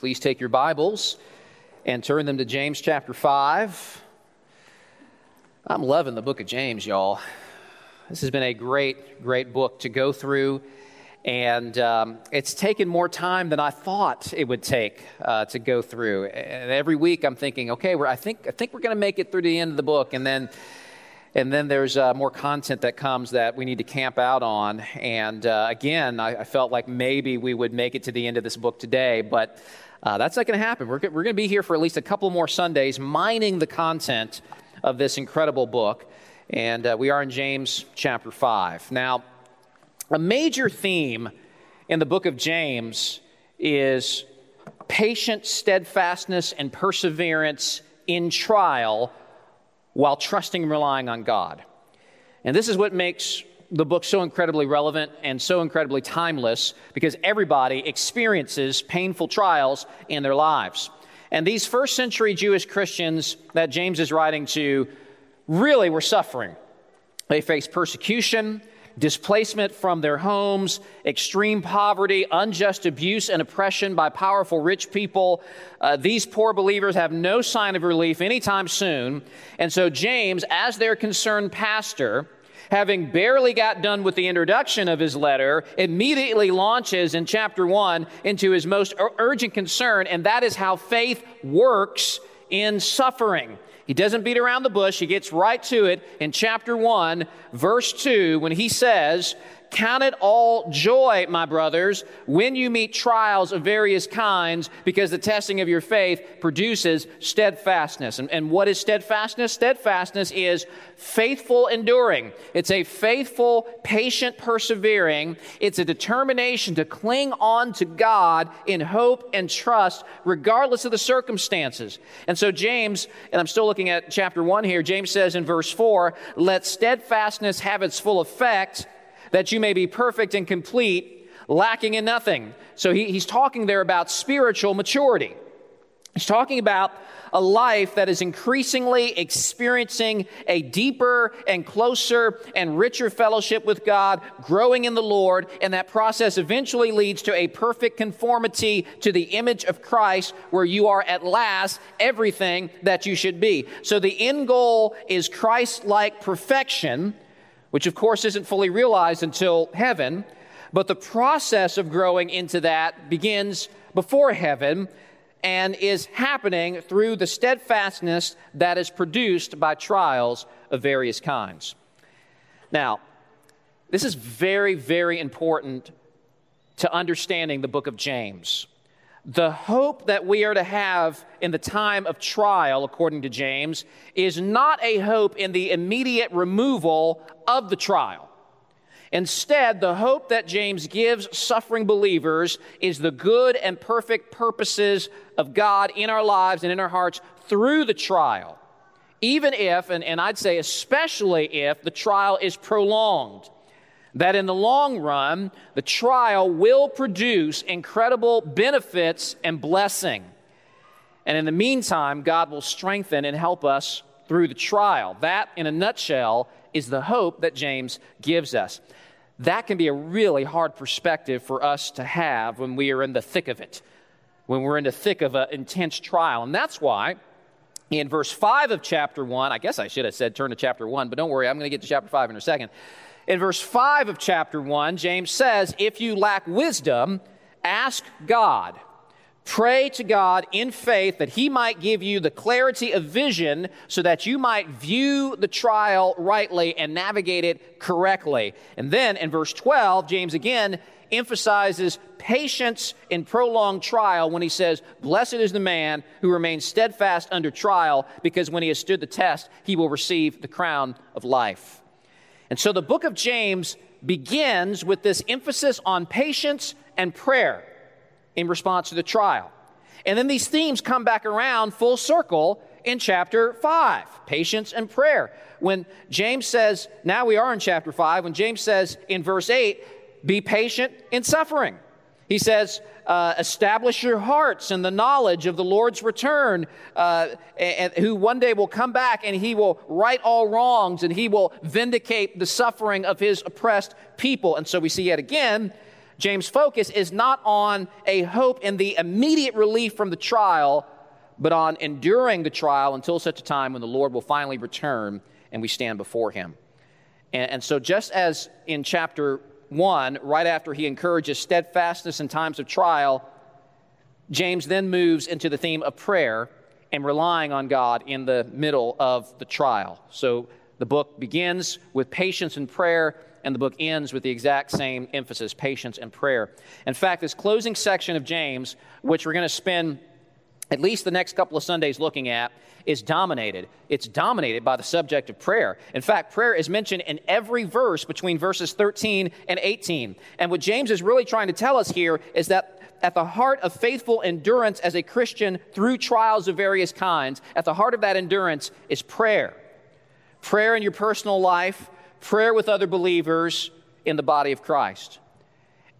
Please take your Bibles and turn them to James chapter 5. I'm loving the book of James, y'all. This has been a great, great book to go through, and um, it's taken more time than I thought it would take uh, to go through. And every week I'm thinking, okay, I think, I think we're going to make it through the end of the book, and then and then there's uh, more content that comes that we need to camp out on. And uh, again, I, I, felt like maybe we would make it to the end of this book today, but uh, that's not going to happen. We're, we're going to be here for at least a couple more Sundays mining the content of this incredible book. And uh, we are in James chapter 5. Now, a major theme in the book of James is patient steadfastness and perseverance in trial while trusting and relying on God. And this is what makes the book so incredibly relevant and so incredibly timeless because everybody experiences painful trials in their lives. And these first century Jewish Christians that James is writing to really were suffering. They faced persecution, displacement from their homes, extreme poverty, unjust abuse and oppression by powerful rich people. Uh, these poor believers have no sign of relief anytime soon. And so, James, as their concerned pastor, having barely got done with the introduction of his letter, immediately launches in chapter 1 into his most urgent concern, and that is how faith works in suffering. He doesn't beat around the bush. He gets right to it in chapter 1, verse 2, when he says, Count it all joy, my brothers, when you meet trials of various kinds, because the testing of your faith produces steadfastness. And, and, what is steadfastness? Steadfastness is faithful enduring. It's a faithful, patient persevering. It's a determination to cling on to God in hope and trust, regardless of the circumstances. And so, James, and I'm still looking at chapter 1 here, James says in verse 4, let steadfastness have its full effect that you may be perfect and complete, lacking in nothing. So he, he's talking there about spiritual maturity. He's talking about a life that is increasingly experiencing a deeper and closer and richer fellowship with God, growing in the Lord, and that process eventually leads to a perfect conformity to the image of Christ, where you are at last everything that you should be. So the end goal is Christ like perfection which of course isn't fully realized until heaven, but the process of growing into that begins before heaven and is happening through the steadfastness that is produced by trials of various kinds. Now, this is very, very important to understanding the book of James the hope that we are to have in the time of trial, according to James, is not a hope in the immediate removal of the trial. Instead, the hope that James gives suffering believers is the good and perfect purposes of God in our lives and in our hearts through the trial. Even if, and, and I'd say especially if, the trial is prolonged that in the long run, the trial will produce incredible benefits and blessing. And in the meantime, God will strengthen and help us through the trial. That, in a nutshell, is the hope that James gives us. That can be a really hard perspective for us to have when we are in the thick of it, when we're in the thick of an intense trial. And that's why in verse 5 of chapter 1, I guess I should have said turn to chapter 1, but don't worry, I'm going to get to chapter 5 in a second. In verse 5 of chapter 1, James says, If you lack wisdom, ask God. Pray to God in faith that He might give you the clarity of vision so that you might view the trial rightly and navigate it correctly. And then in verse 12, James again emphasizes patience in prolonged trial when he says, Blessed is the man who remains steadfast under trial, because when he has stood the test, he will receive the crown of life. And so the book of James begins with this emphasis on patience and prayer in response to the trial. And then these themes come back around full circle in chapter 5 patience and prayer. When James says, now we are in chapter 5, when James says in verse 8, be patient in suffering. He says, uh, establish your hearts in the knowledge of the Lord's return, uh, and, who one day will come back and he will right all wrongs and he will vindicate the suffering of his oppressed people. And so we see yet again James' focus is not on a hope in the immediate relief from the trial, but on enduring the trial until such a time when the Lord will finally return and we stand before him. And, and so, just as in chapter 1, right after he encourages steadfastness in times of trial, James then moves into the theme of prayer and relying on God in the middle of the trial. So the book begins with patience and prayer, and the book ends with the exact same emphasis patience and prayer. In fact, this closing section of James, which we're going to spend at least the next couple of Sundays looking at, is dominated. It's dominated by the subject of prayer. In fact, prayer is mentioned in every verse between verses 13 and 18. And what James is really trying to tell us here is that at the heart of faithful endurance as a Christian through trials of various kinds, at the heart of that endurance is prayer. Prayer in your personal life, prayer with other believers in the body of Christ.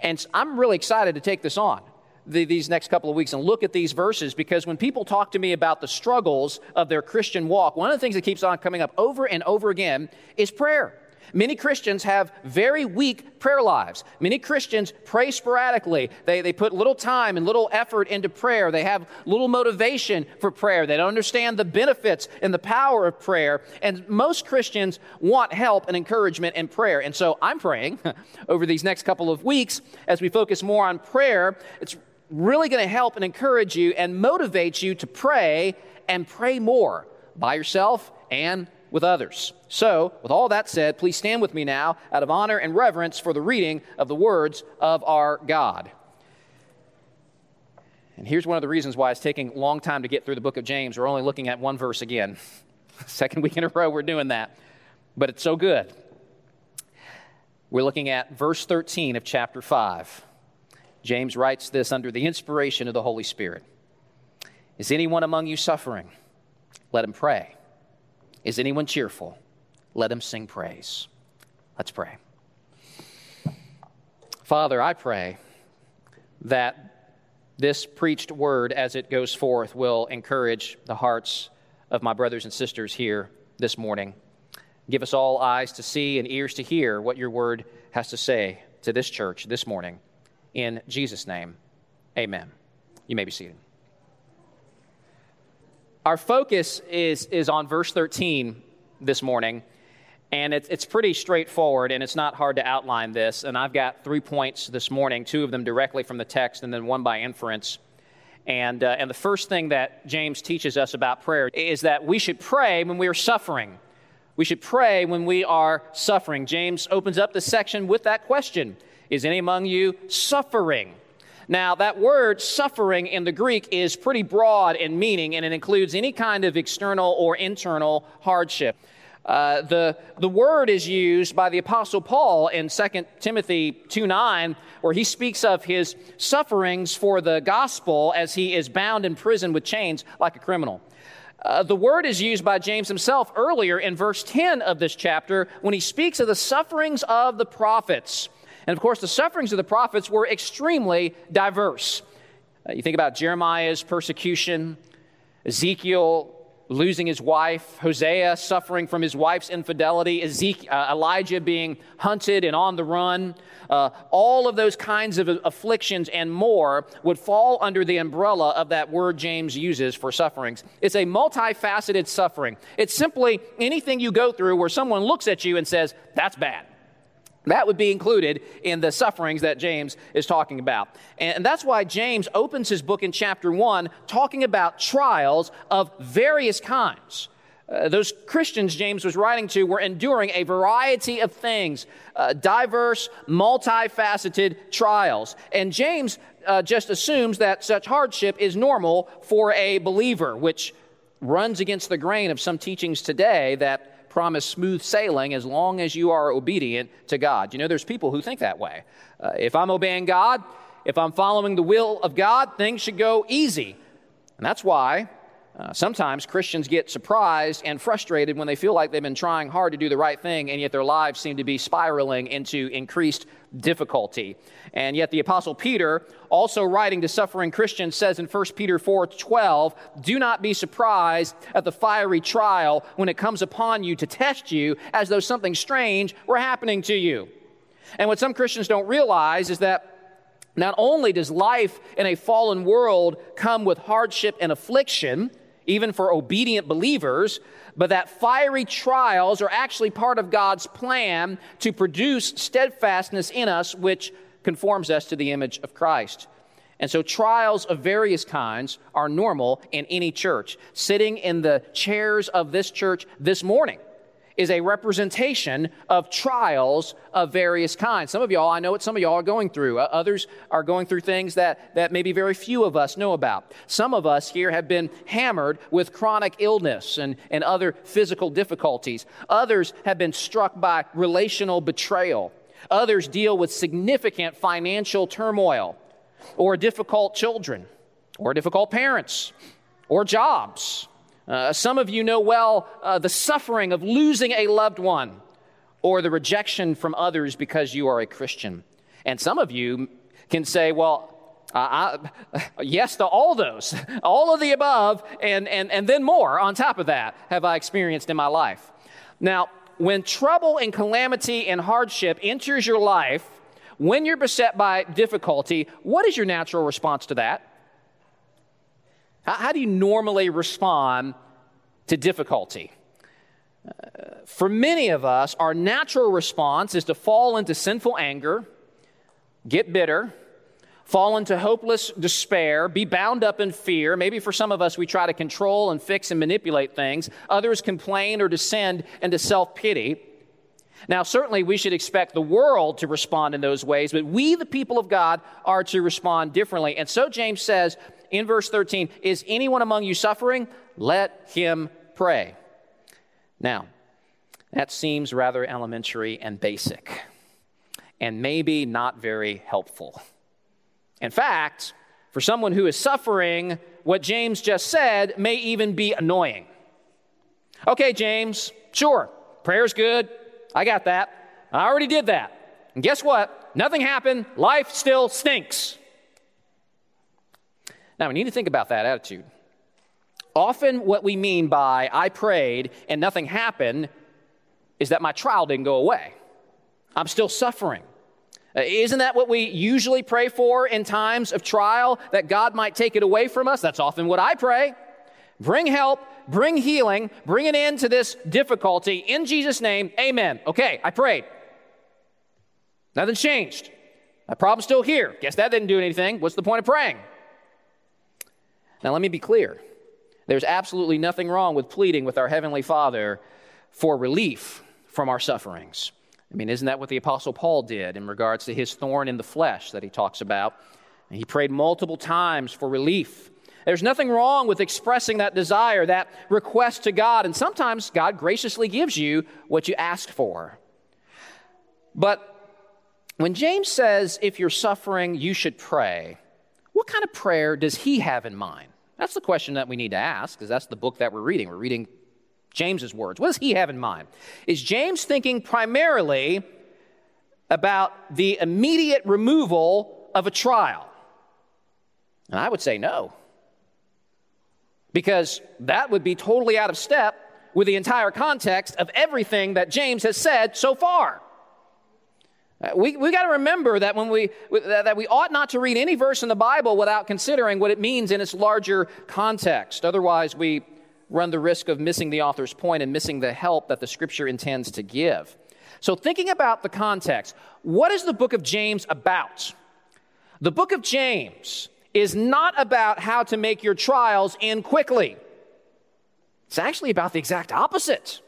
And I'm really excited to take this on the, these next couple of weeks and look at these verses because when people talk to me about the struggles of their Christian walk, one of the things that keeps on coming up over and over again is prayer. Many Christians have very weak prayer lives. Many Christians pray sporadically. They, they put little time and little effort into prayer. They have little motivation for prayer. They don't understand the benefits and the power of prayer. And most Christians want help and encouragement in prayer. And so I'm praying over these next couple of weeks as we focus more on prayer. It's really going to help and encourage you and motivate you to pray and pray more by yourself and with others. So, with all that said, please stand with me now out of honor and reverence for the reading of the words of our God. And here's one of the reasons why it's taking a long time to get through the book of James. We're only looking at one verse again. Second week in a row, we're doing that. But it's so good. We're looking at verse 13 of chapter 5. James writes this under the inspiration of the Holy Spirit Is anyone among you suffering? Let him pray. Is anyone cheerful? Let him sing praise. Let's pray. Father, I pray that this preached word as it goes forth will encourage the hearts of my brothers and sisters here this morning. Give us all eyes to see and ears to hear what your word has to say to this church this morning. In Jesus' name, amen. You may be seated. Our focus is, is on verse 13 this morning, and it's, it's pretty straightforward, and it's not hard to outline this. And I've got three points this morning, two of them directly from the text, and then one by inference. And, uh, and the first thing that James teaches us about prayer is that we should pray when we are suffering. We should pray when we are suffering. James opens up the section with that question Is any among you suffering? Now, that word suffering in the Greek is pretty broad in meaning, and it includes any kind of external or internal hardship. Uh, the, the word is used by the Apostle Paul in 2 Timothy 2 9, where he speaks of his sufferings for the gospel as he is bound in prison with chains like a criminal. Uh, the word is used by James himself earlier in verse 10 of this chapter when he speaks of the sufferings of the prophets. And of course, the sufferings of the prophets were extremely diverse. Uh, you think about Jeremiah's persecution, Ezekiel losing his wife, Hosea suffering from his wife's infidelity, Ezekiel, uh, Elijah being hunted and on the run. Uh, all of those kinds of afflictions and more would fall under the umbrella of that word James uses for sufferings. It's a multifaceted suffering. It's simply anything you go through where someone looks at you and says, That's bad. That would be included in the sufferings that James is talking about. And that's why James opens his book in chapter 1 talking about trials of various kinds. Uh, those Christians James was writing to were enduring a variety of things, uh, diverse, multifaceted trials. And James uh, just assumes that such hardship is normal for a believer, which runs against the grain of some teachings today that promise smooth sailing as long as you are obedient to God. You know, there's people who think that way. Uh, if I'm obeying God, if I'm following the will of God, things should go easy. And that's why uh, sometimes Christians get surprised and frustrated when they feel like they've been trying hard to do the right thing, and yet their lives seem to be spiraling into increased difficulty. And yet the apostle Peter, also writing to suffering Christians, says in 1 Peter 4:12, "Do not be surprised at the fiery trial when it comes upon you to test you as though something strange were happening to you." And what some Christians don't realize is that Not only does life in a fallen world come with hardship and affliction, even for obedient believers, but that fiery trials are actually part of God's plan to produce steadfastness in us, which conforms us to the image of Christ. And so, trials of various kinds are normal in any church. Sitting in the chairs of this church this morning is a representation of trials of various kinds. Some of y'all, I know what some of y'all are going through. Uh, others are going through things that, that maybe very few of us know about. Some of us here have been hammered with chronic illness and, and other physical difficulties. Others have been struck by relational betrayal. Others deal with significant financial turmoil or difficult children or difficult parents or jobs uh, some of you know well uh, the suffering of losing a loved one or the rejection from others because you are a Christian. And some of you can say, well, uh, I, yes to all those, all of the above, and, and, and then more on top of that have I experienced in my life. Now, when trouble and calamity and hardship enters your life, when you're beset by difficulty, what is your natural response to that? How, how do you normally respond to difficulty? Uh, for many of us, our natural response is to fall into sinful anger, get bitter, fall into hopeless despair, be bound up in fear. Maybe for some of us, we try to control and fix and manipulate things. Others complain or descend into self pity. Now, certainly we should expect the world to respond in those ways, but we, the people of God, are to respond differently. And so James says, in verse 13, Is anyone among you suffering? Let him pray. Now, that seems rather elementary and basic, and maybe not very helpful. In fact, for someone who is suffering, what James just said may even be annoying. Okay, James, sure, prayer's good. I got that. I already did that. And guess what? Nothing happened. Life still stinks. Now, we need to think about that attitude. Often, what we mean by I prayed and nothing happened is that my trial didn't go away. I'm still suffering. Uh, isn't that what we usually pray for in times of trial? That God might take it away from us? That's often what I pray. Bring help, bring healing, bring an end to this difficulty. In Jesus' name, amen. Okay, I prayed. Nothing's changed. My problem's still here. Guess that didn't do anything. What's the point of praying? Now, let me be clear. There's absolutely nothing wrong with pleading with our Heavenly Father for relief from our sufferings. I mean, isn't that what the Apostle Paul did in regards to his thorn in the flesh that he talks about? He prayed multiple times for relief. There's nothing wrong with expressing that desire, that request to God, and sometimes God graciously gives you what you asked for. But when James says, if you're suffering, you should pray, what kind of prayer does he have in mind? That's the question that we need to ask, because that's the book that we're reading. We're reading James's words. What does he have in mind? Is James thinking primarily about the immediate removal of a trial? And I would say no. Because that would be totally out of step with the entire context of everything that James has said so far. Uh, we, we got to remember that when we that we ought not to read any verse in the bible without considering what it means in its larger context. Otherwise we run the risk of missing the author's point and missing the help that the scripture intends to give. So thinking about the context what is the book of james about? The book of james is not about how to make your trials end quickly. It's actually about the exact opposite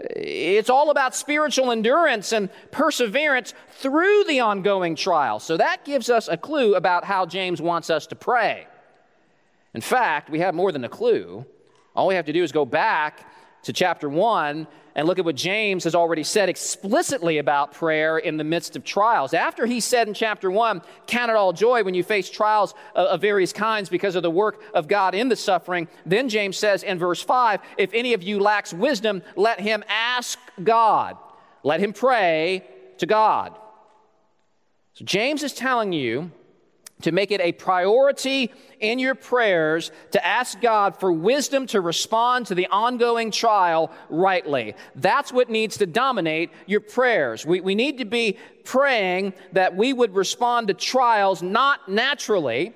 it's all about spiritual endurance and perseverance through the ongoing trial. So that gives us a clue about how James wants us to pray. In fact, we have more than a clue. All we have to do is go back to chapter 1 and look at what James has already said explicitly about prayer in the midst of trials. After he said in chapter 1, Count it all joy when you face trials of various kinds because of the work of God in the suffering, then James says in verse 5, If any of you lacks wisdom, let him ask God. Let him pray to God. So James is telling you to make it a priority in your prayers to ask God for wisdom to respond to the ongoing trial rightly. That's what needs to dominate your prayers. We, we need to be praying that we would respond to trials not naturally,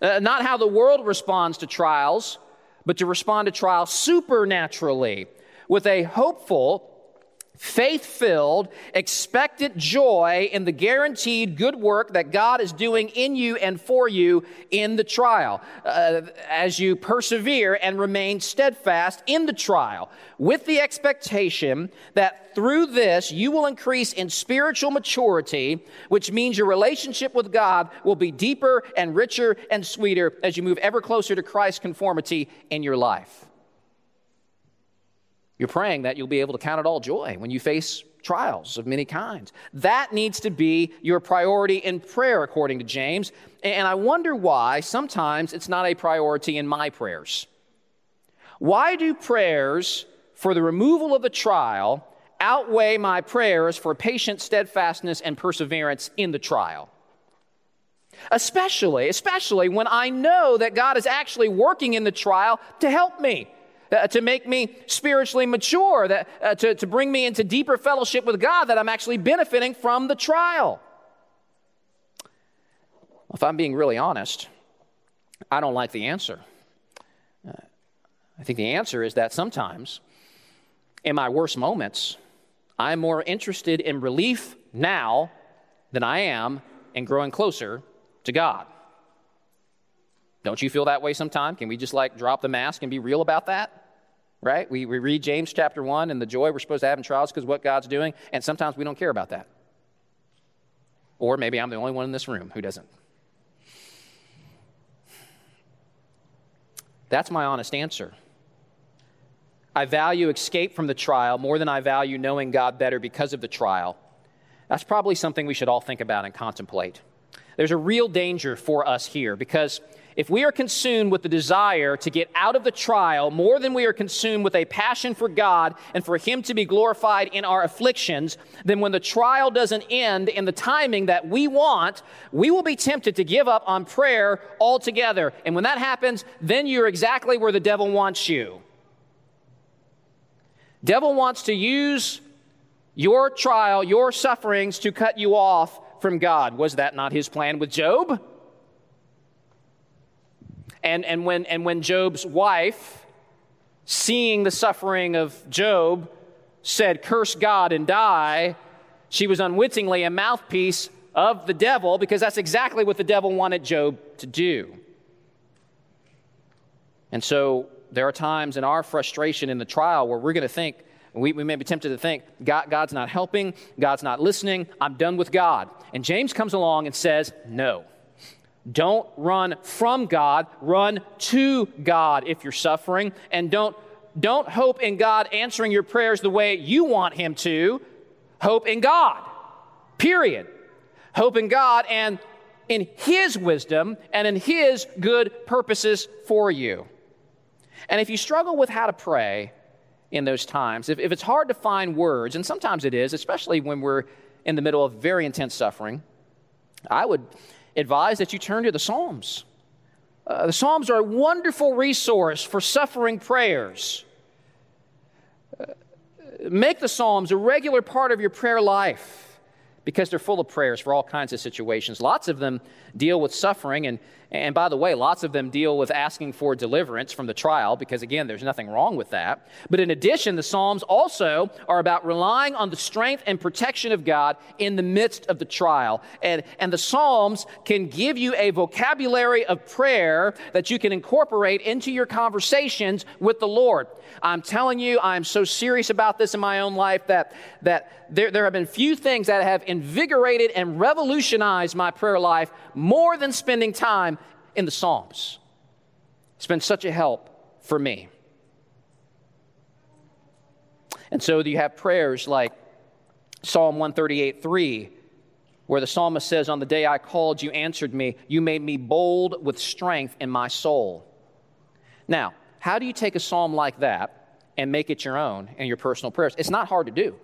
uh, not how the world responds to trials, but to respond to trials supernaturally with a hopeful, faith filled, expectant joy in the guaranteed good work that God is doing in you and for you in the trial. Uh, as you persevere and remain steadfast in the trial, with the expectation that through this you will increase in spiritual maturity, which means your relationship with God will be deeper and richer and sweeter as you move ever closer to Christ's conformity in your life. You're praying that you'll be able to count it all joy when you face trials of many kinds. That needs to be your priority in prayer, according to James. And I wonder why sometimes it's not a priority in my prayers. Why do prayers for the removal of a trial outweigh my prayers for patient steadfastness and perseverance in the trial? Especially, especially when I know that God is actually working in the trial to help me uh, to make me spiritually mature, that, uh, to, to bring me into deeper fellowship with God, that I'm actually benefiting from the trial. If I'm being really honest, I don't like the answer. Uh, I think the answer is that sometimes, in my worst moments, I'm more interested in relief now than I am in growing closer to God. Don't you feel that way sometimes? Can we just like drop the mask and be real about that? Right? We, we read James chapter 1 and the joy we're supposed to have in trials because what God's doing, and sometimes we don't care about that. Or maybe I'm the only one in this room who doesn't. That's my honest answer. I value escape from the trial more than I value knowing God better because of the trial. That's probably something we should all think about and contemplate. There's a real danger for us here because if we are consumed with the desire to get out of the trial more than we are consumed with a passion for God and for Him to be glorified in our afflictions, then when the trial doesn't end in the timing that we want, we will be tempted to give up on prayer altogether. And when that happens, then you're exactly where the devil wants you. Devil wants to use your trial, your sufferings to cut you off from God. Was that not his plan with Job? And, and, when, and when Job's wife, seeing the suffering of Job, said, Curse God and die, she was unwittingly a mouthpiece of the devil because that's exactly what the devil wanted Job to do. And so there are times in our frustration in the trial where we're going to think, we, we may be tempted to think, God, God's not helping, God's not listening, I'm done with God. And James comes along and says, No. Don't run from God, run to God if you're suffering, and don't, don't hope in God answering your prayers the way you want Him to. Hope in God, period. Hope in God and in His wisdom and in His good purposes for you. And if you struggle with how to pray in those times, if, if it's hard to find words, and sometimes it is, especially when we're in the middle of very intense suffering, I would advise that you turn to the Psalms. Uh, the Psalms are a wonderful resource for suffering prayers. Uh, make the Psalms a regular part of your prayer life because they're full of prayers for all kinds of situations. Lots of them deal with suffering, and, and by the way, lots of them deal with asking for deliverance from the trial, because again, there's nothing wrong with that. But in addition, the Psalms also are about relying on the strength and protection of God in the midst of the trial. And, and the Psalms can give you a vocabulary of prayer that you can incorporate into your conversations with the Lord. I'm telling you, I'm so serious about this in my own life that, that there, there have been few things that have invigorated and revolutionized my prayer life more than spending time in the Psalms. It's been such a help for me. And so you have prayers like Psalm 138 3, where the psalmist says, On the day I called, you answered me. You made me bold with strength in my soul. Now, how do you take a psalm like that and make it your own in your personal prayers? It's not hard to do.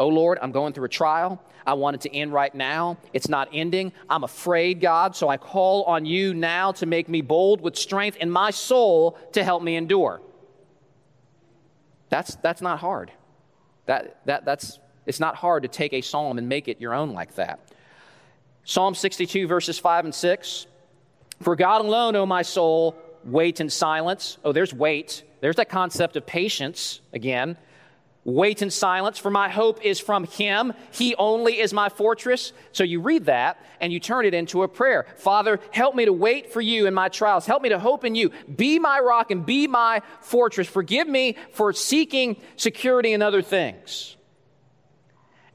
Oh Lord, I'm going through a trial. I want it to end right now. It's not ending. I'm afraid, God, so I call on you now to make me bold with strength in my soul to help me endure. That's, that's not hard. That, that, that's, it's not hard to take a psalm and make it your own like that. Psalm 62, verses 5 and 6. For God alone, O my soul, wait in silence. Oh, there's wait. There's that concept of patience again. Wait in silence, for my hope is from him. He only is my fortress. So you read that and you turn it into a prayer. Father, help me to wait for you in my trials. Help me to hope in you. Be my rock and be my fortress. Forgive me for seeking security in other things.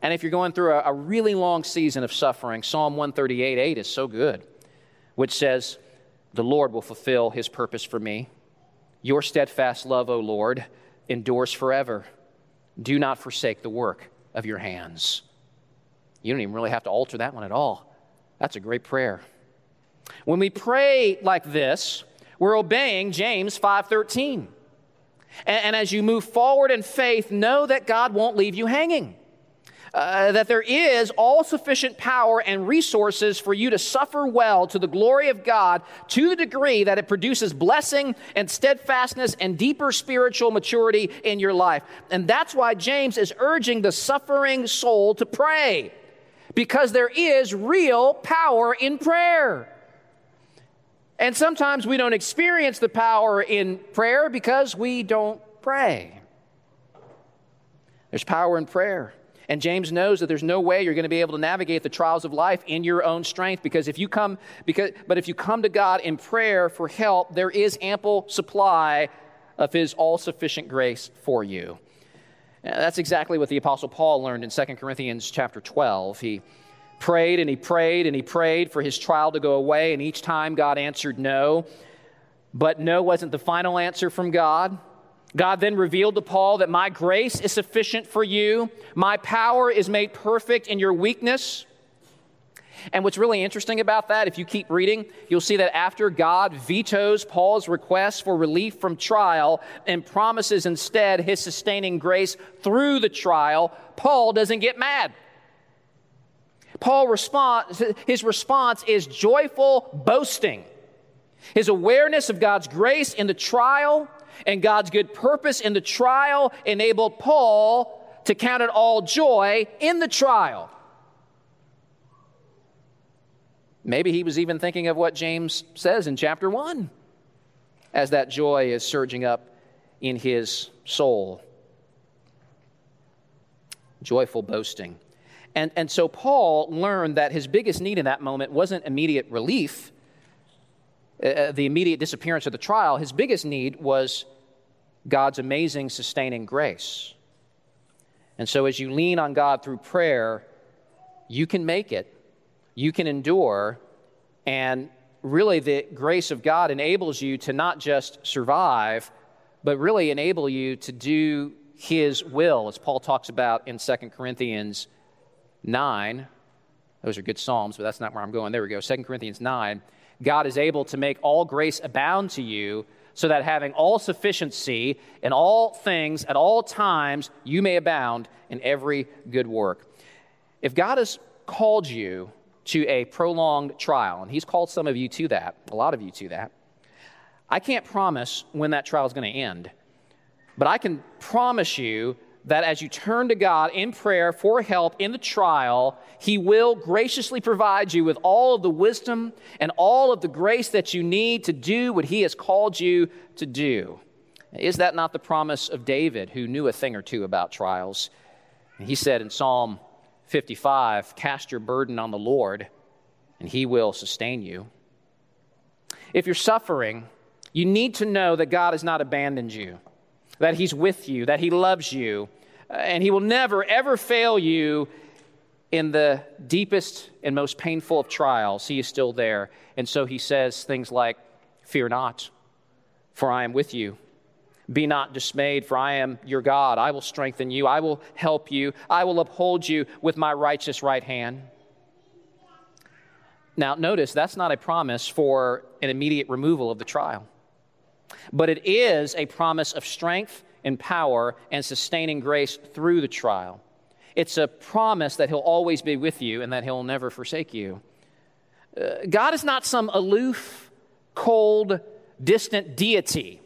And if you're going through a, a really long season of suffering, Psalm 138 8 is so good, which says, The Lord will fulfill his purpose for me. Your steadfast love, O Lord, endures forever. Do not forsake the work of your hands. You don't even really have to alter that one at all. That's a great prayer. When we pray like this, we're obeying James 5:13. And, and as you move forward in faith, know that God won't leave you hanging uh, that there is all sufficient power and resources for you to suffer well to the glory of God to the degree that it produces blessing and steadfastness and deeper spiritual maturity in your life. And that's why James is urging the suffering soul to pray, because there is real power in prayer. And sometimes we don't experience the power in prayer because we don't pray. There's power in prayer. And James knows that there's no way you're going to be able to navigate the trials of life in your own strength because if you come because but if you come to God in prayer for help, there is ample supply of his all-sufficient grace for you. Uh, that's exactly what the apostle Paul learned in 2 Corinthians chapter 12. He prayed and he prayed and he prayed for his trial to go away and each time God answered no. But no wasn't the final answer from God. God then revealed to Paul that my grace is sufficient for you. My power is made perfect in your weakness. And what's really interesting about that, if you keep reading, you'll see that after God vetoes Paul's request for relief from trial and promises instead his sustaining grace through the trial, Paul doesn't get mad. Paul response, his response is joyful boasting. His awareness of God's grace in the trial and God's good purpose in the trial enabled Paul to count it all joy in the trial. Maybe he was even thinking of what James says in chapter 1 as that joy is surging up in his soul. Joyful boasting. And, and so Paul learned that his biggest need in that moment wasn't immediate relief, uh, uh, the immediate disappearance of the trial, his biggest need was God's amazing sustaining grace. And so, as you lean on God through prayer, you can make it, you can endure, and really the grace of God enables you to not just survive, but really enable you to do His will, as Paul talks about in 2 Corinthians 9. Those are good Psalms, but that's not where I'm going. There we go. 2 Corinthians 9. God is able to make all grace abound to you, so that having all sufficiency in all things at all times, you may abound in every good work. If God has called you to a prolonged trial, and He's called some of you to that, a lot of you to that, I can't promise when that trial is going to end, but I can promise you that as you turn to God in prayer for help in the trial, He will graciously provide you with all of the wisdom and all of the grace that you need to do what He has called you to do. Is that not the promise of David, who knew a thing or two about trials? He said in Psalm 55 Cast your burden on the Lord, and He will sustain you. If you're suffering, you need to know that God has not abandoned you that He's with you, that He loves you, uh, and He will never, ever fail you in the deepest and most painful of trials. He is still there. And so He says things like, Fear not, for I am with you. Be not dismayed, for I am your God. I will strengthen you. I will help you. I will uphold you with my righteous right hand. Now, notice that's not a promise for an immediate removal of the trial. But it is a promise of strength and power and sustaining grace through the trial. it's a promise that He'll always be with you and that He'll never forsake you. Uh, God is not some aloof, cold, distant deity.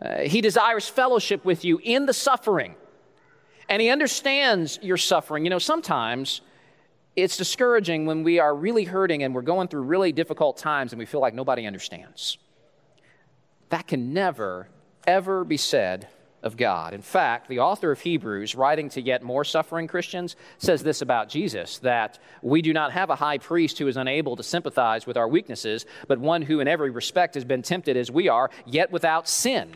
Uh, he desires fellowship with you in the suffering, and He understands your suffering. You know, sometimes it's discouraging when we are really hurting and we're going through really difficult times and we feel like nobody understands. That can never, ever be said of God. In fact, the author of Hebrews, writing to yet more suffering Christians, says this about Jesus that we do not have a high priest who is unable to sympathize with our weaknesses, but one who in every respect has been tempted as we are, yet without sin.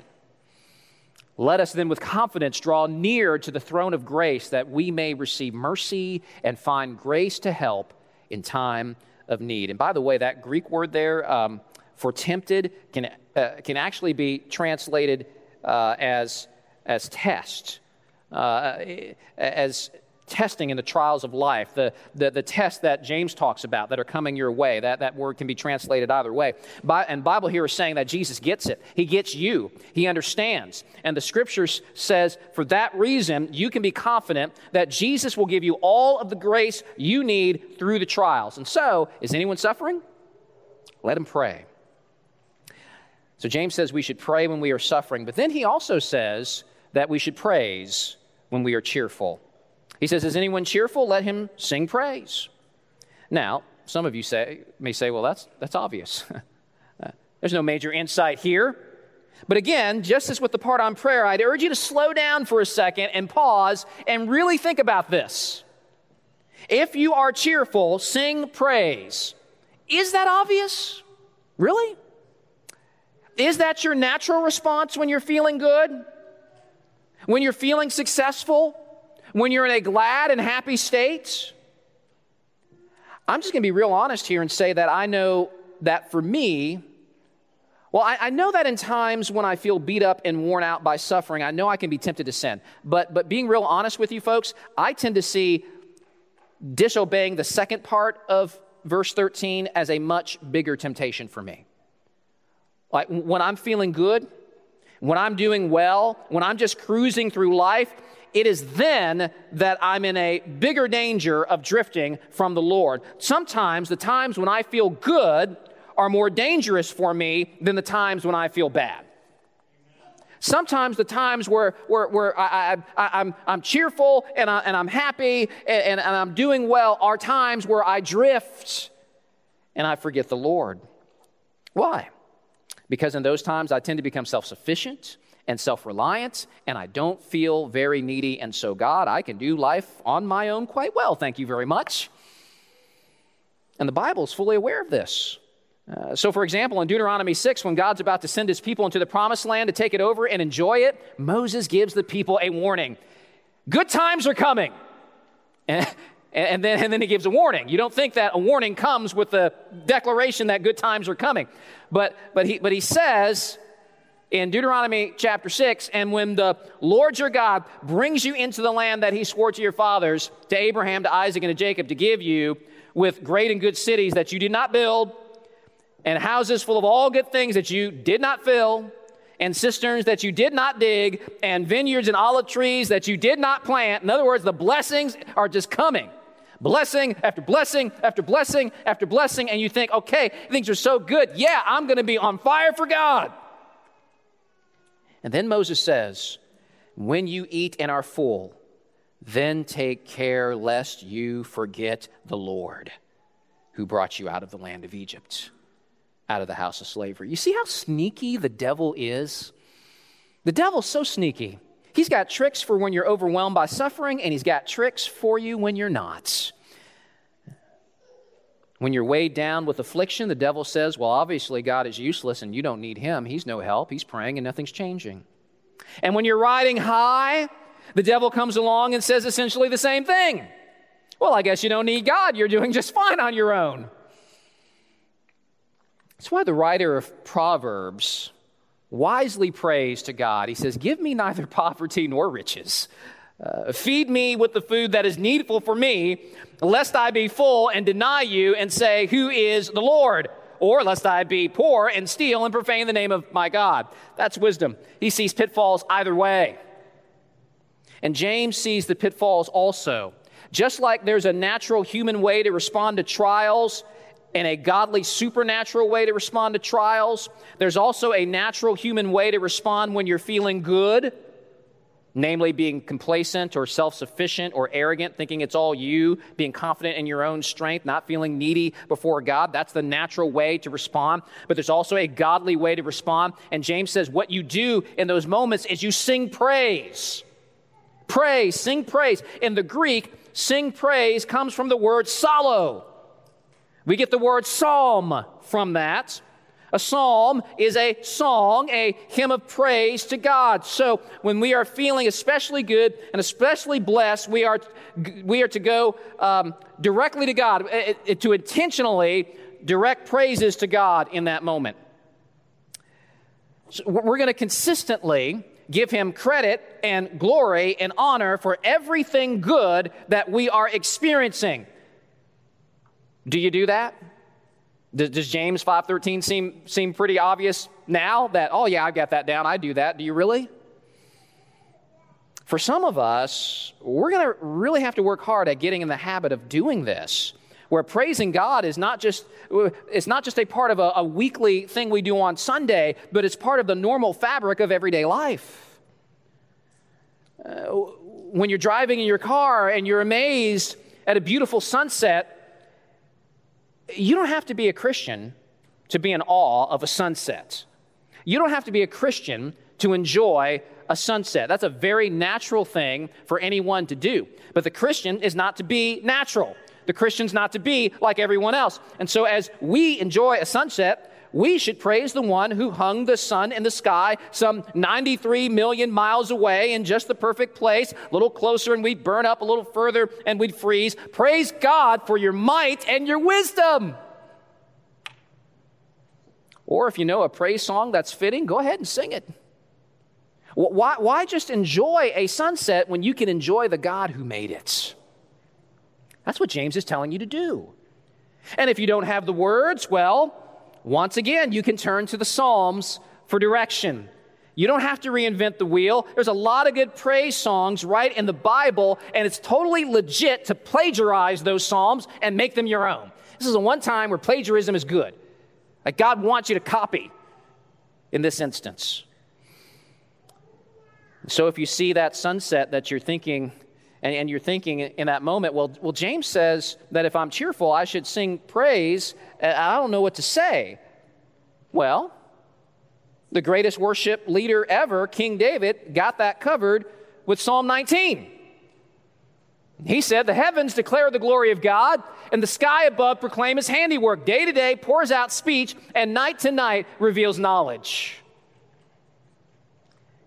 Let us then with confidence draw near to the throne of grace that we may receive mercy and find grace to help in time of need. And by the way, that Greek word there um, for tempted can, uh, can actually be translated uh, as, as test, uh, as testing in the trials of life, the, the, the tests that James talks about that are coming your way. That, that word can be translated either way. By, and Bible here is saying that Jesus gets it. He gets you. He understands. And the scriptures says for that reason, you can be confident that Jesus will give you all of the grace you need through the trials. And so, is anyone suffering? Let him pray. So James says we should pray when we are suffering, but then he also says that we should praise when we are cheerful. He says, Is anyone cheerful? Let him sing praise. Now, some of you say, may say, Well, that's, that's obvious. Uh, there's no major insight here. But again, just as with the part on prayer, I'd urge you to slow down for a second and pause and really think about this. If you are cheerful, sing praise. Is that obvious? Really? Is that your natural response when you're feeling good? When you're feeling successful? when you're in a glad and happy state? I'm just going to be real honest here and say that I know that for me, well, I, I, know that in times when I feel beat up and worn out by suffering, I know I can be tempted to sin. But, but being real honest with you folks, I tend to see disobeying the second part of verse 13 as a much bigger temptation for me. Like when I'm feeling good, when I'm doing well, when I'm just cruising through life, it is then that I'm in a bigger danger of drifting from the Lord. Sometimes the times when I feel good are more dangerous for me than the times when I feel bad. Sometimes the times where, where, where I, am I'm, I'm cheerful and, I, and I'm happy and, and, and I'm doing well are times where I drift and I forget the Lord. Why? Because in those times I tend to become self sufficient and self reliant, and I don't feel very needy. And so, God, I can do life on my own quite well. Thank you very much. And the Bible is fully aware of this. Uh, so, for example, in Deuteronomy 6, when God's about to send his people into the promised land to take it over and enjoy it, Moses gives the people a warning Good times are coming. And, then, and then he gives a warning. You don't think that a warning comes with the declaration that good times are coming. But, but, he, but he says, in Deuteronomy chapter 6 and when the Lord your God brings you into the land that he swore to your fathers, to Abraham, to Isaac, and to Jacob, to give you with great and good cities that you did not build, and houses full of all good things that you did not fill, and cisterns that you did not dig, and vineyards and olive trees that you did not plant. In other words, the blessings are just coming. Blessing after blessing after blessing after blessing, and you think, okay, things are so good. Yeah, I'm going to be on fire for God. And then Moses says, When you eat and are full, then take care lest you forget the Lord who brought you out of the land of Egypt, out of the house of slavery. You see how sneaky the devil is? The devil's so sneaky. He's got tricks for when you're overwhelmed by suffering, and he's got tricks for you when you're not. When you're weighed down with affliction, the devil says, Well, obviously God is useless and you don't need him. He's no help. He's praying and nothing's changing. And when you're riding high, the devil comes along and says essentially the same thing. Well, I guess you don't need God. You're doing just fine on your own. That's why the writer of Proverbs wisely prays to God. He says, Give me neither poverty nor riches. Uh, feed me with the food that is needful for me, lest I be full and deny you and say, Who is the Lord? Or lest I be poor and steal and profane the name of my God. That's wisdom. He sees pitfalls either way. And James sees the pitfalls also. Just like there's a natural human way to respond to trials and a godly supernatural way to respond to trials, there's also a natural human way to respond when you're feeling good namely being complacent or self sufficient or arrogant, thinking it's all you, being confident in your own strength, not feeling needy before God. That's the natural way to respond. But there's also a godly way to respond. And James says what you do in those moments is you sing praise. Praise, sing praise. In the Greek, sing praise comes from the word psallo. We get the word psalm from that. A psalm is a song, a hymn of praise to God. So when we are feeling especially good and especially blessed, we are, we are to go um, directly to God, uh, uh, to intentionally direct praises to God in that moment. So we're going to consistently give him credit and glory and honor for everything good that we are experiencing. Do you do that? Does James 5:13 seem seem pretty obvious now that oh yeah, I've got that down. I do that. Do you really? For some of us, we're going to really have to work hard at getting in the habit of doing this. Where praising God is not just it's not just a part of a, a weekly thing we do on Sunday, but it's part of the normal fabric of everyday life. Uh, when you're driving in your car and you're amazed at a beautiful sunset, you don't have to be a Christian to be in awe of a sunset. You don't have to be a Christian to enjoy a sunset. That's a very natural thing for anyone to do. But the Christian is not to be natural. The Christian's not to be like everyone else. And so, as we enjoy a sunset, we should praise the one who hung the sun in the sky some 93 million miles away in just the perfect place, a little closer, and we'd burn up a little further and we'd freeze. Praise God for your might and your wisdom. Or if you know a praise song that's fitting, go ahead and sing it. Why, why just enjoy a sunset when you can enjoy the God who made it? That's what James is telling you to do. And if you don't have the words, well, once again, you can turn to the Psalms for direction. You don't have to reinvent the wheel. There's a lot of good praise songs right in the Bible, and it's totally legit to plagiarize those Psalms and make them your own. This is the one time where plagiarism is good. Like God wants you to copy in this instance. So if you see that sunset that you're thinking, and, and, you're thinking in that moment, well, well, James says that if I'm cheerful, I should sing praise. Uh, I don't know what to say. Well, the greatest worship leader ever, King David, got that covered with Psalm 19. He said, The heavens declare the glory of God, and the sky above proclaim his handiwork. Day to day pours out speech, and night to night reveals knowledge.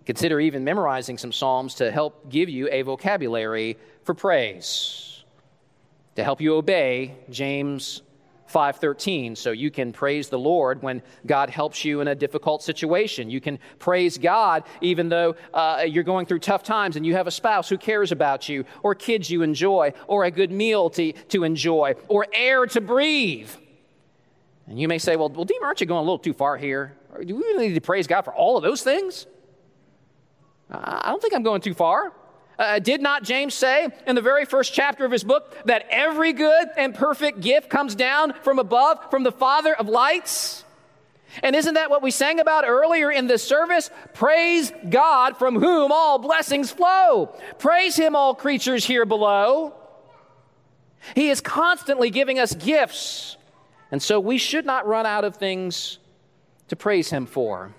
Consider even memorizing some Psalms to help give you a vocabulary for praise, to help you obey James 5:13 so you can praise the Lord when God helps you in a difficult situation. You can praise God even though uh, you're going through tough times and you have a spouse who cares about you or kids you enjoy or a good meal to, to enjoy or air to breathe. And you may say, well, well, Dean, aren't you going a little too far here? Do we really need to praise God for all of those things? I don't think I'm going too far. Uh, did not James say in the very first chapter of his book that every good and perfect gift comes down from above, from the Father of lights? And isn't that what we sang about earlier in this service? Praise God from whom all blessings flow. Praise Him, all creatures here below. He is constantly giving us gifts. And so we should not run out of things to praise Him for.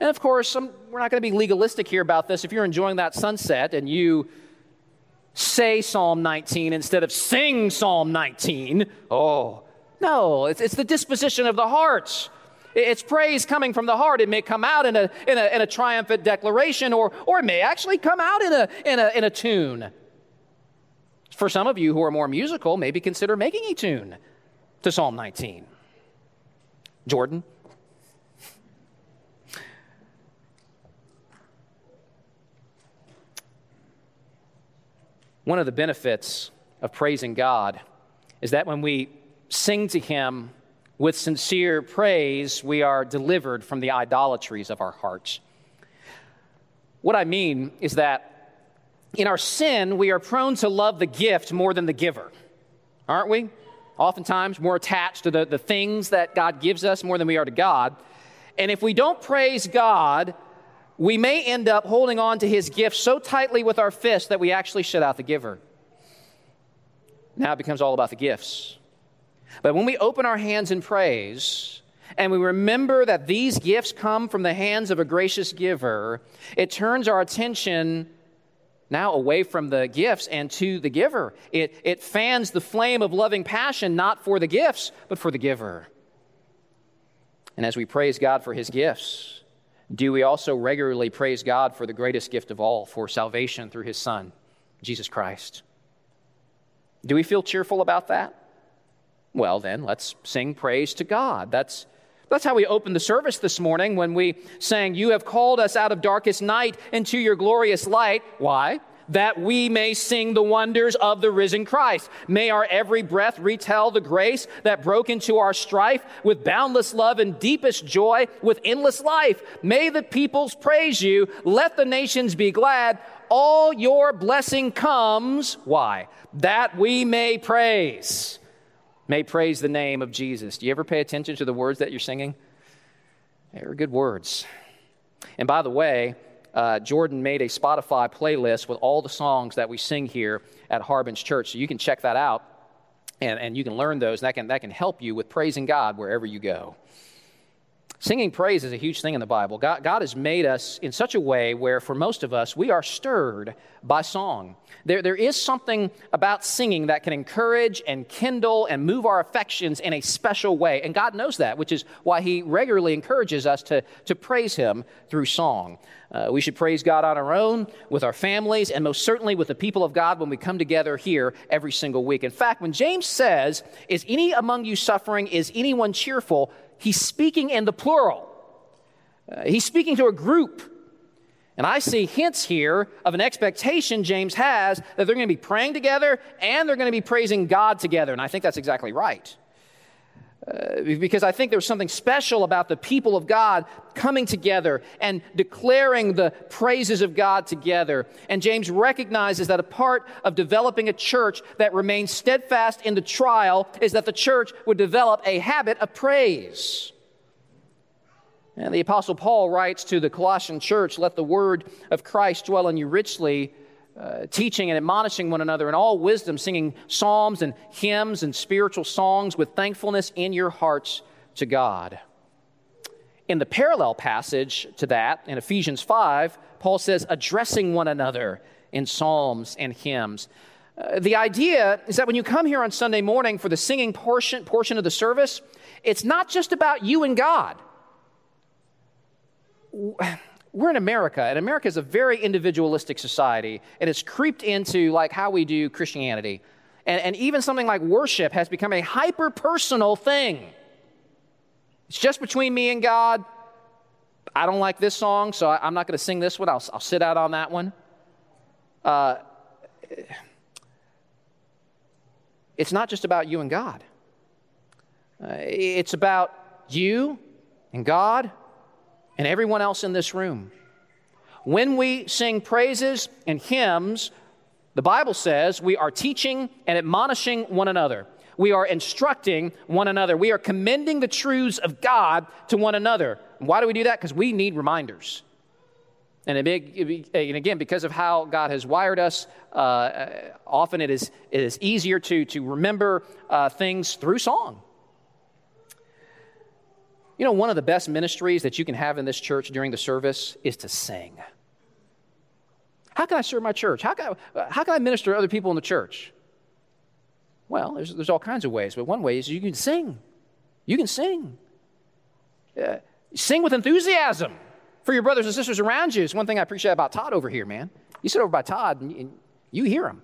And of course, some, we're not going to be legalistic here about this. If you're enjoying that sunset and you say Psalm 19 instead of sing Psalm 19, oh, no, it's, it's the disposition of the heart. It's praise coming from the heart. It may come out in a, in a, in a triumphant declaration, or, or it may actually come out in a, in, a, in a tune. For some of you who are more musical, maybe consider making a tune to Psalm 19. Jordan? One of the benefits of praising God is that when we sing to Him with sincere praise, we are delivered from the idolatries of our hearts. What I mean is that in our sin, we are prone to love the gift more than the giver, aren't we? Oftentimes, more attached to the, the things that God gives us more than we are to God. And if we don't praise God, we may end up holding on to his gift so tightly with our fist that we actually shut out the giver. Now it becomes all about the gifts. But when we open our hands in praise, and we remember that these gifts come from the hands of a gracious giver, it turns our attention now away from the gifts and to the giver. It, it fans the flame of loving passion not for the gifts, but for the giver. And as we praise God for his gifts, do we also regularly praise God for the greatest gift of all, for salvation through his Son, Jesus Christ? Do we feel cheerful about that? Well, then, let's sing praise to God. That's, that's how we opened the service this morning when we sang, You have called us out of darkest night into your glorious light. Why? That we may sing the wonders of the risen Christ. May our every breath retell the grace that broke into our strife with boundless love and deepest joy with endless life. May the peoples praise you. Let the nations be glad. All your blessing comes. Why? That we may praise may praise the name of Jesus. Do you ever pay attention to the words that you're singing? They're good words. And by the way, uh, Jordan made a Spotify playlist with all the songs that we sing here at Harbin's Church. So you can check that out and, and you can learn those, and that can, that can help you with praising God wherever you go. Singing praise is a huge thing in the Bible. God, God, has made us in such a way where, for most of us, we are stirred by song. There, there is something about singing that can encourage and kindle and move our affections in a special way. And God knows that, which is why He regularly encourages us to, to praise Him through song. Uh, we should praise God on our own, with our families, and most certainly with the people of God when we come together here every single week. In fact, when James says, Is any among you suffering? Is anyone cheerful? He's speaking in the plural. Uh, he's speaking to a group. And I see hints here of an expectation James has that they're going to be praying together and they're going to be praising God together. And I think that's exactly right. Uh, because I think there's something special about the people of God coming together and declaring the praises of God together. And James recognizes that a part of developing a church that remains steadfast in the trial is that the church would develop a habit of praise. And the Apostle Paul writes to the Colossian church, Let the word of Christ dwell in you richly uh, teaching and admonishing one another in all wisdom, singing psalms and hymns and spiritual songs with thankfulness in your hearts to God. In the parallel passage to that, in Ephesians 5, Paul says, addressing one another in psalms and hymns. Uh, the idea is that when you come here on Sunday morning for the singing portion, portion of the service, it's not just about you and God we're in America, and America is a very individualistic society, and it's creeped into like how we do Christianity. And, and even something like worship has become a hyper personal thing. It's just between me and God. I don't like this song, so I, am not going to sing this one. I'll, I'll, sit out on that one. Uh, it's not just about you and God, uh, it's about you and God and everyone else in this room. When we sing praises and hymns, the Bible says we are teaching and admonishing one another. We are instructing one another. We are commending the truths of God to one another. why do we do that? Because we need reminders. And, again, because of how God has wired us, uh, often it is, it is easier to, to remember uh, things through song. You know, one of the best ministries that you can have in this church during the service is to sing. How can I serve my church? How can I, how can I minister to other people in the church? Well, there's, there's all kinds of ways, but one way is you can sing. You can sing. Uh, sing with enthusiasm for your brothers and sisters around you. It's one thing I appreciate about Todd over here, man. You sit over by Todd and you, and you hear him.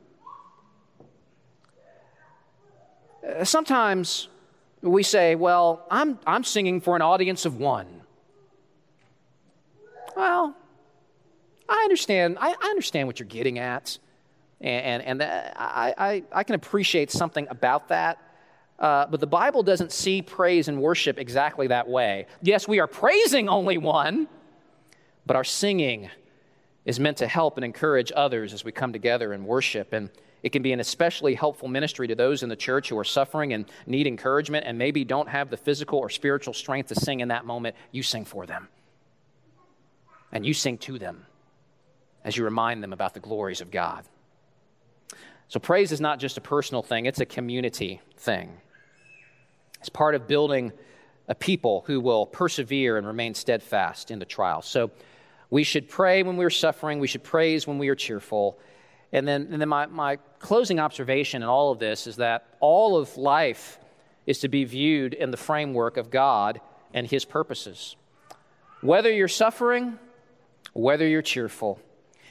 Uh, sometimes we say, well, I'm, I'm singing for an audience of one. Well, I understand. I, I understand what you're getting at. And, and, and I, I, I can appreciate something about that. Uh, but the Bible doesn't see praise and worship exactly that way. Yes, we are praising only one, but our singing is meant to help and encourage others as we come together and worship. And it can be an especially helpful ministry to those in the church who are suffering and need encouragement and maybe don't have the physical or spiritual strength to sing in that moment. You sing for them. And you sing to them as you remind them about the glories of God. So, praise is not just a personal thing, it's a community thing. It's part of building a people who will persevere and remain steadfast in the trial. So, we should pray when we are suffering, we should praise when we are cheerful. And then, and then my, my closing observation in all of this is that all of life is to be viewed in the framework of God and His purposes. Whether you're suffering, whether you're cheerful,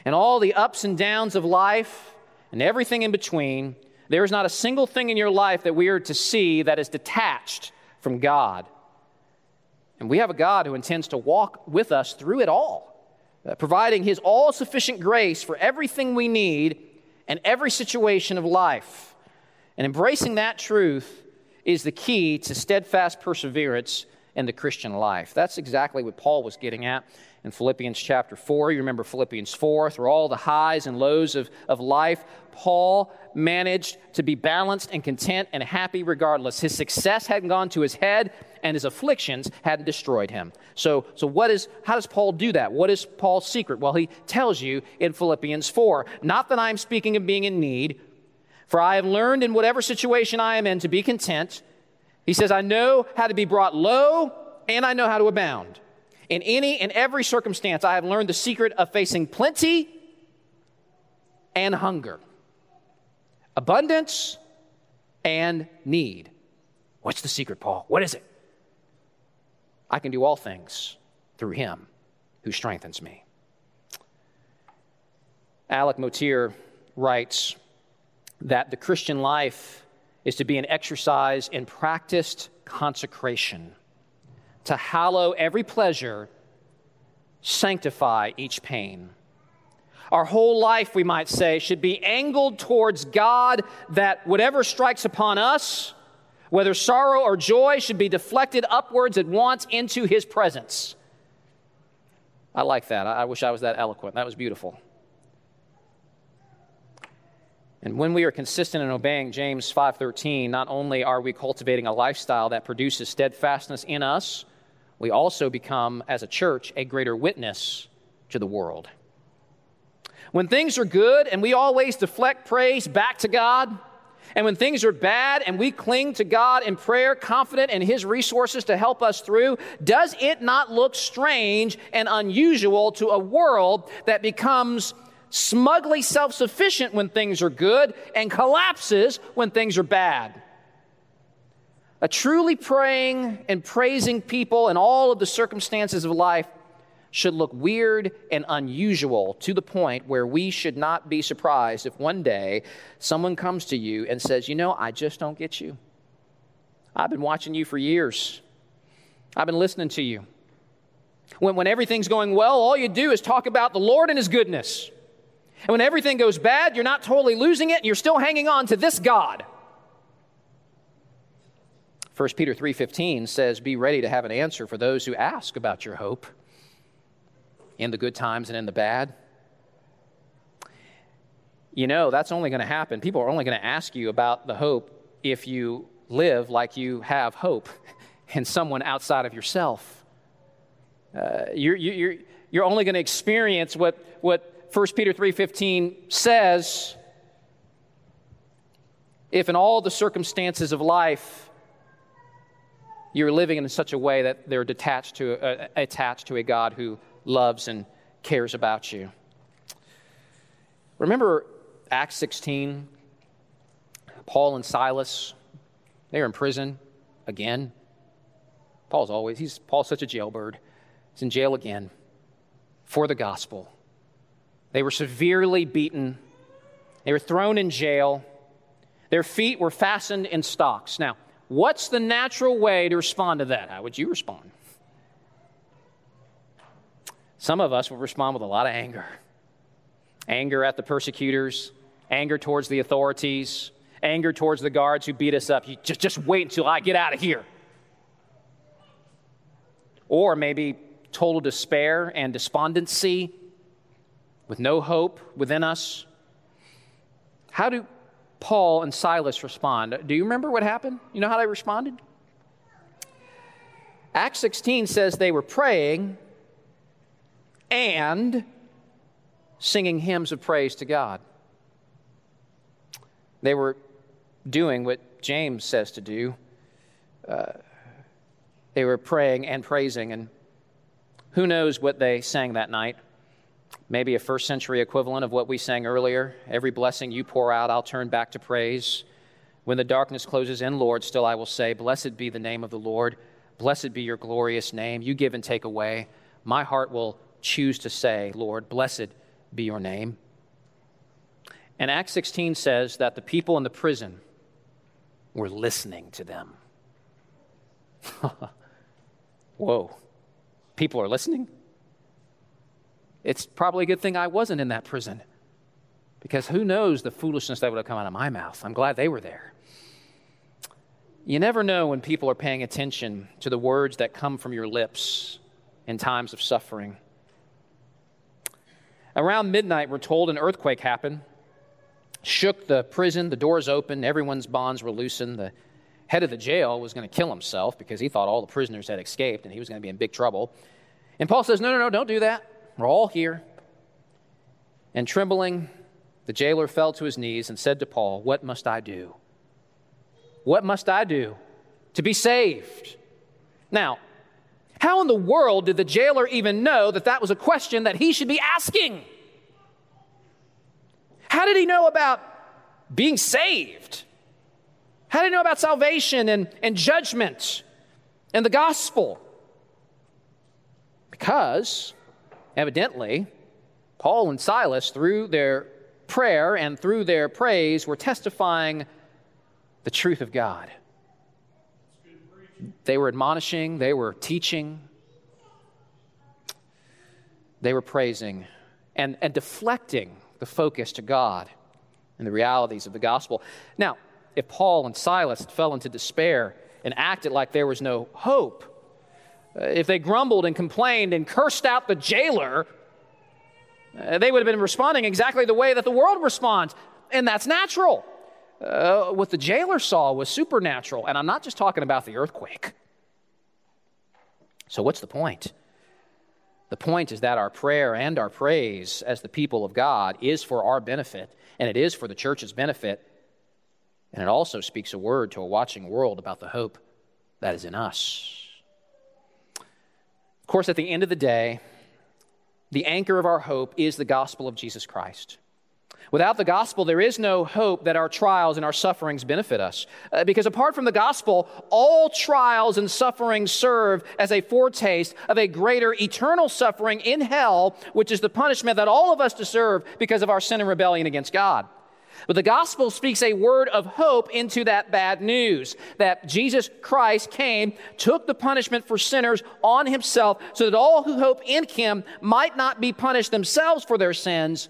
and all the ups and downs of life and everything in between, there is not a single thing in your life that we are to see that is detached from God. And we have a God who intends to walk with us through it all, Uh, providing His all sufficient grace for everything we need and every situation of life. And embracing that truth is the key to steadfast perseverance in the Christian life. That's exactly what Paul was getting at in Philippians chapter 4. You remember Philippians 4, through all the highs and lows of, of life, Paul managed to be balanced and content and happy regardless. His success hadn't gone to his head, and his afflictions hadn't destroyed him. So, so what is, how does Paul do that? What is Paul's secret? Well, he tells you in Philippians 4 Not that I am speaking of being in need, for I have learned in whatever situation I am in to be content. He says, I know how to be brought low, and I know how to abound. In any and every circumstance, I have learned the secret of facing plenty and hunger, abundance and need. What's the secret, Paul? What is it? I can do all things through him who strengthens me. Alec Motyer writes that the Christian life is to be an exercise in practiced consecration to hallow every pleasure, sanctify each pain. Our whole life, we might say, should be angled towards God that whatever strikes upon us, whether sorrow or joy, should be deflected upwards at once into His presence. I like that. I wish I was that eloquent. That was beautiful. And when we are consistent in obeying James 5:13, not only are we cultivating a lifestyle that produces steadfastness in us, we also become as a church a greater witness to the world. When things are good and we always deflect praise back to God, and when things are bad and we cling to God in prayer, confident in His resources to help us through, does it not look strange and unusual to a world that becomes smugly self sufficient when things are good, and collapses when things are bad. A truly praying and praising people in all of the circumstances of life should look weird and unusual to the point where we should not be surprised if one day someone comes to you and says, You know, I just don't get you. I've been watching you for years, I've been listening to you. When, when everything's going well, all you do is talk about the Lord and His goodness. And when everything goes bad, you're not totally losing it and you're still hanging on to this God. 1 Peter 3:15 says, "Be ready to have an answer for those who ask about your hope in the good times and in the bad." You know, that's only going to happen. People are only going to ask you about the hope if you live like you have hope in someone outside of yourself. Uh, you're, you're, you're only going to experience what, what 1 Peter 3:15 says, if in all the circumstances of life you're living in such a way that they're detached to, uh, attached to a God who loves and cares about you. Remember Acts 16? Paul and Silas, they're in prison again. Paul's always, he's Paul's such a jailbird. He's in jail again for the gospel. They were severely beaten. They were thrown in jail. Their feet were fastened in stocks. Now, what's the natural way to respond to that? How would you respond? Some of us will respond with a lot of anger anger at the persecutors, anger towards the authorities, anger towards the guards who beat us up. You just, just wait until I get out of here. Or maybe total despair and despondency with no hope within us. How do Paul and Silas respond? Do you remember what happened? You know how they responded? Acts 16 says they were praying and singing hymns of praise to God. They were doing what James says to do. Uh, they were praying and praising, and who knows what they sang that night? Maybe a first century equivalent of what we sang earlier. Every blessing you pour out, I'll turn back to praise. When the darkness closes in, Lord, still I will say, Blessed be the name of the Lord. Blessed be your glorious name. You give and take away. My heart will choose to say, Lord, blessed be your name. And Acts 16 says that the people in the prison were listening to them. Whoa. People are listening? It's probably a good thing I wasn't in that prison because who knows the foolishness that would have come out of my mouth. I'm glad they were there. You never know when people are paying attention to the words that come from your lips in times of suffering. Around midnight, we're told an earthquake happened, shook the prison, the doors opened, everyone's bonds were loosened. The head of the jail was going to kill himself because he thought all the prisoners had escaped and he was going to be in big trouble. And Paul says, No, no, no, don't do that. We're all here. And trembling, the jailer fell to his knees and said to Paul, What must I do? What must I do to be saved? Now, how in the world did the jailer even know that that was a question that he should be asking? How did he know about being saved? How did he know about salvation and, and judgment and the gospel? Because, evidently, Paul and Silas, through their prayer and through their praise, were testifying the truth of God. They were admonishing, they were teaching, they were praising, and, and deflecting the focus to God and the realities of the gospel. Now, if Paul and Silas fell into despair and acted like there was no hope, if they grumbled and complained and cursed out the jailer, uh, they would have been responding exactly the way that the world responds, and that's natural uh, what the jailer saw was supernatural. And I'm not just talking about the earthquake. So, what's the point? The point is that our prayer and our praise as the people of God is for our benefit, and it is for the church's benefit. And it also speaks a word to a watching world about the hope that is in us. Of course, at the end of the day, the anchor of our hope is the gospel of Jesus Christ. Without the gospel, there is no hope that our trials and our sufferings benefit us. Uh, because apart from the gospel, all trials and sufferings serve as a foretaste of a greater eternal suffering in hell, which is the punishment that all of us deserve because of our sin and rebellion against God. But the gospel speaks a word of hope into that bad news that Jesus Christ came, took the punishment for sinners on himself, so that all who hope in him might not be punished themselves for their sins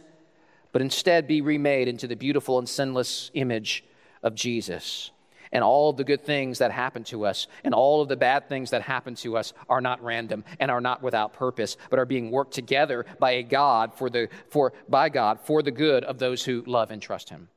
but instead be remade into the beautiful and sinless image of Jesus. And all of the good things that happen to us and all of the bad things that happen to us are not random and are not without purpose, but are being worked together by a God for the for by God for the good of those who love and trust him.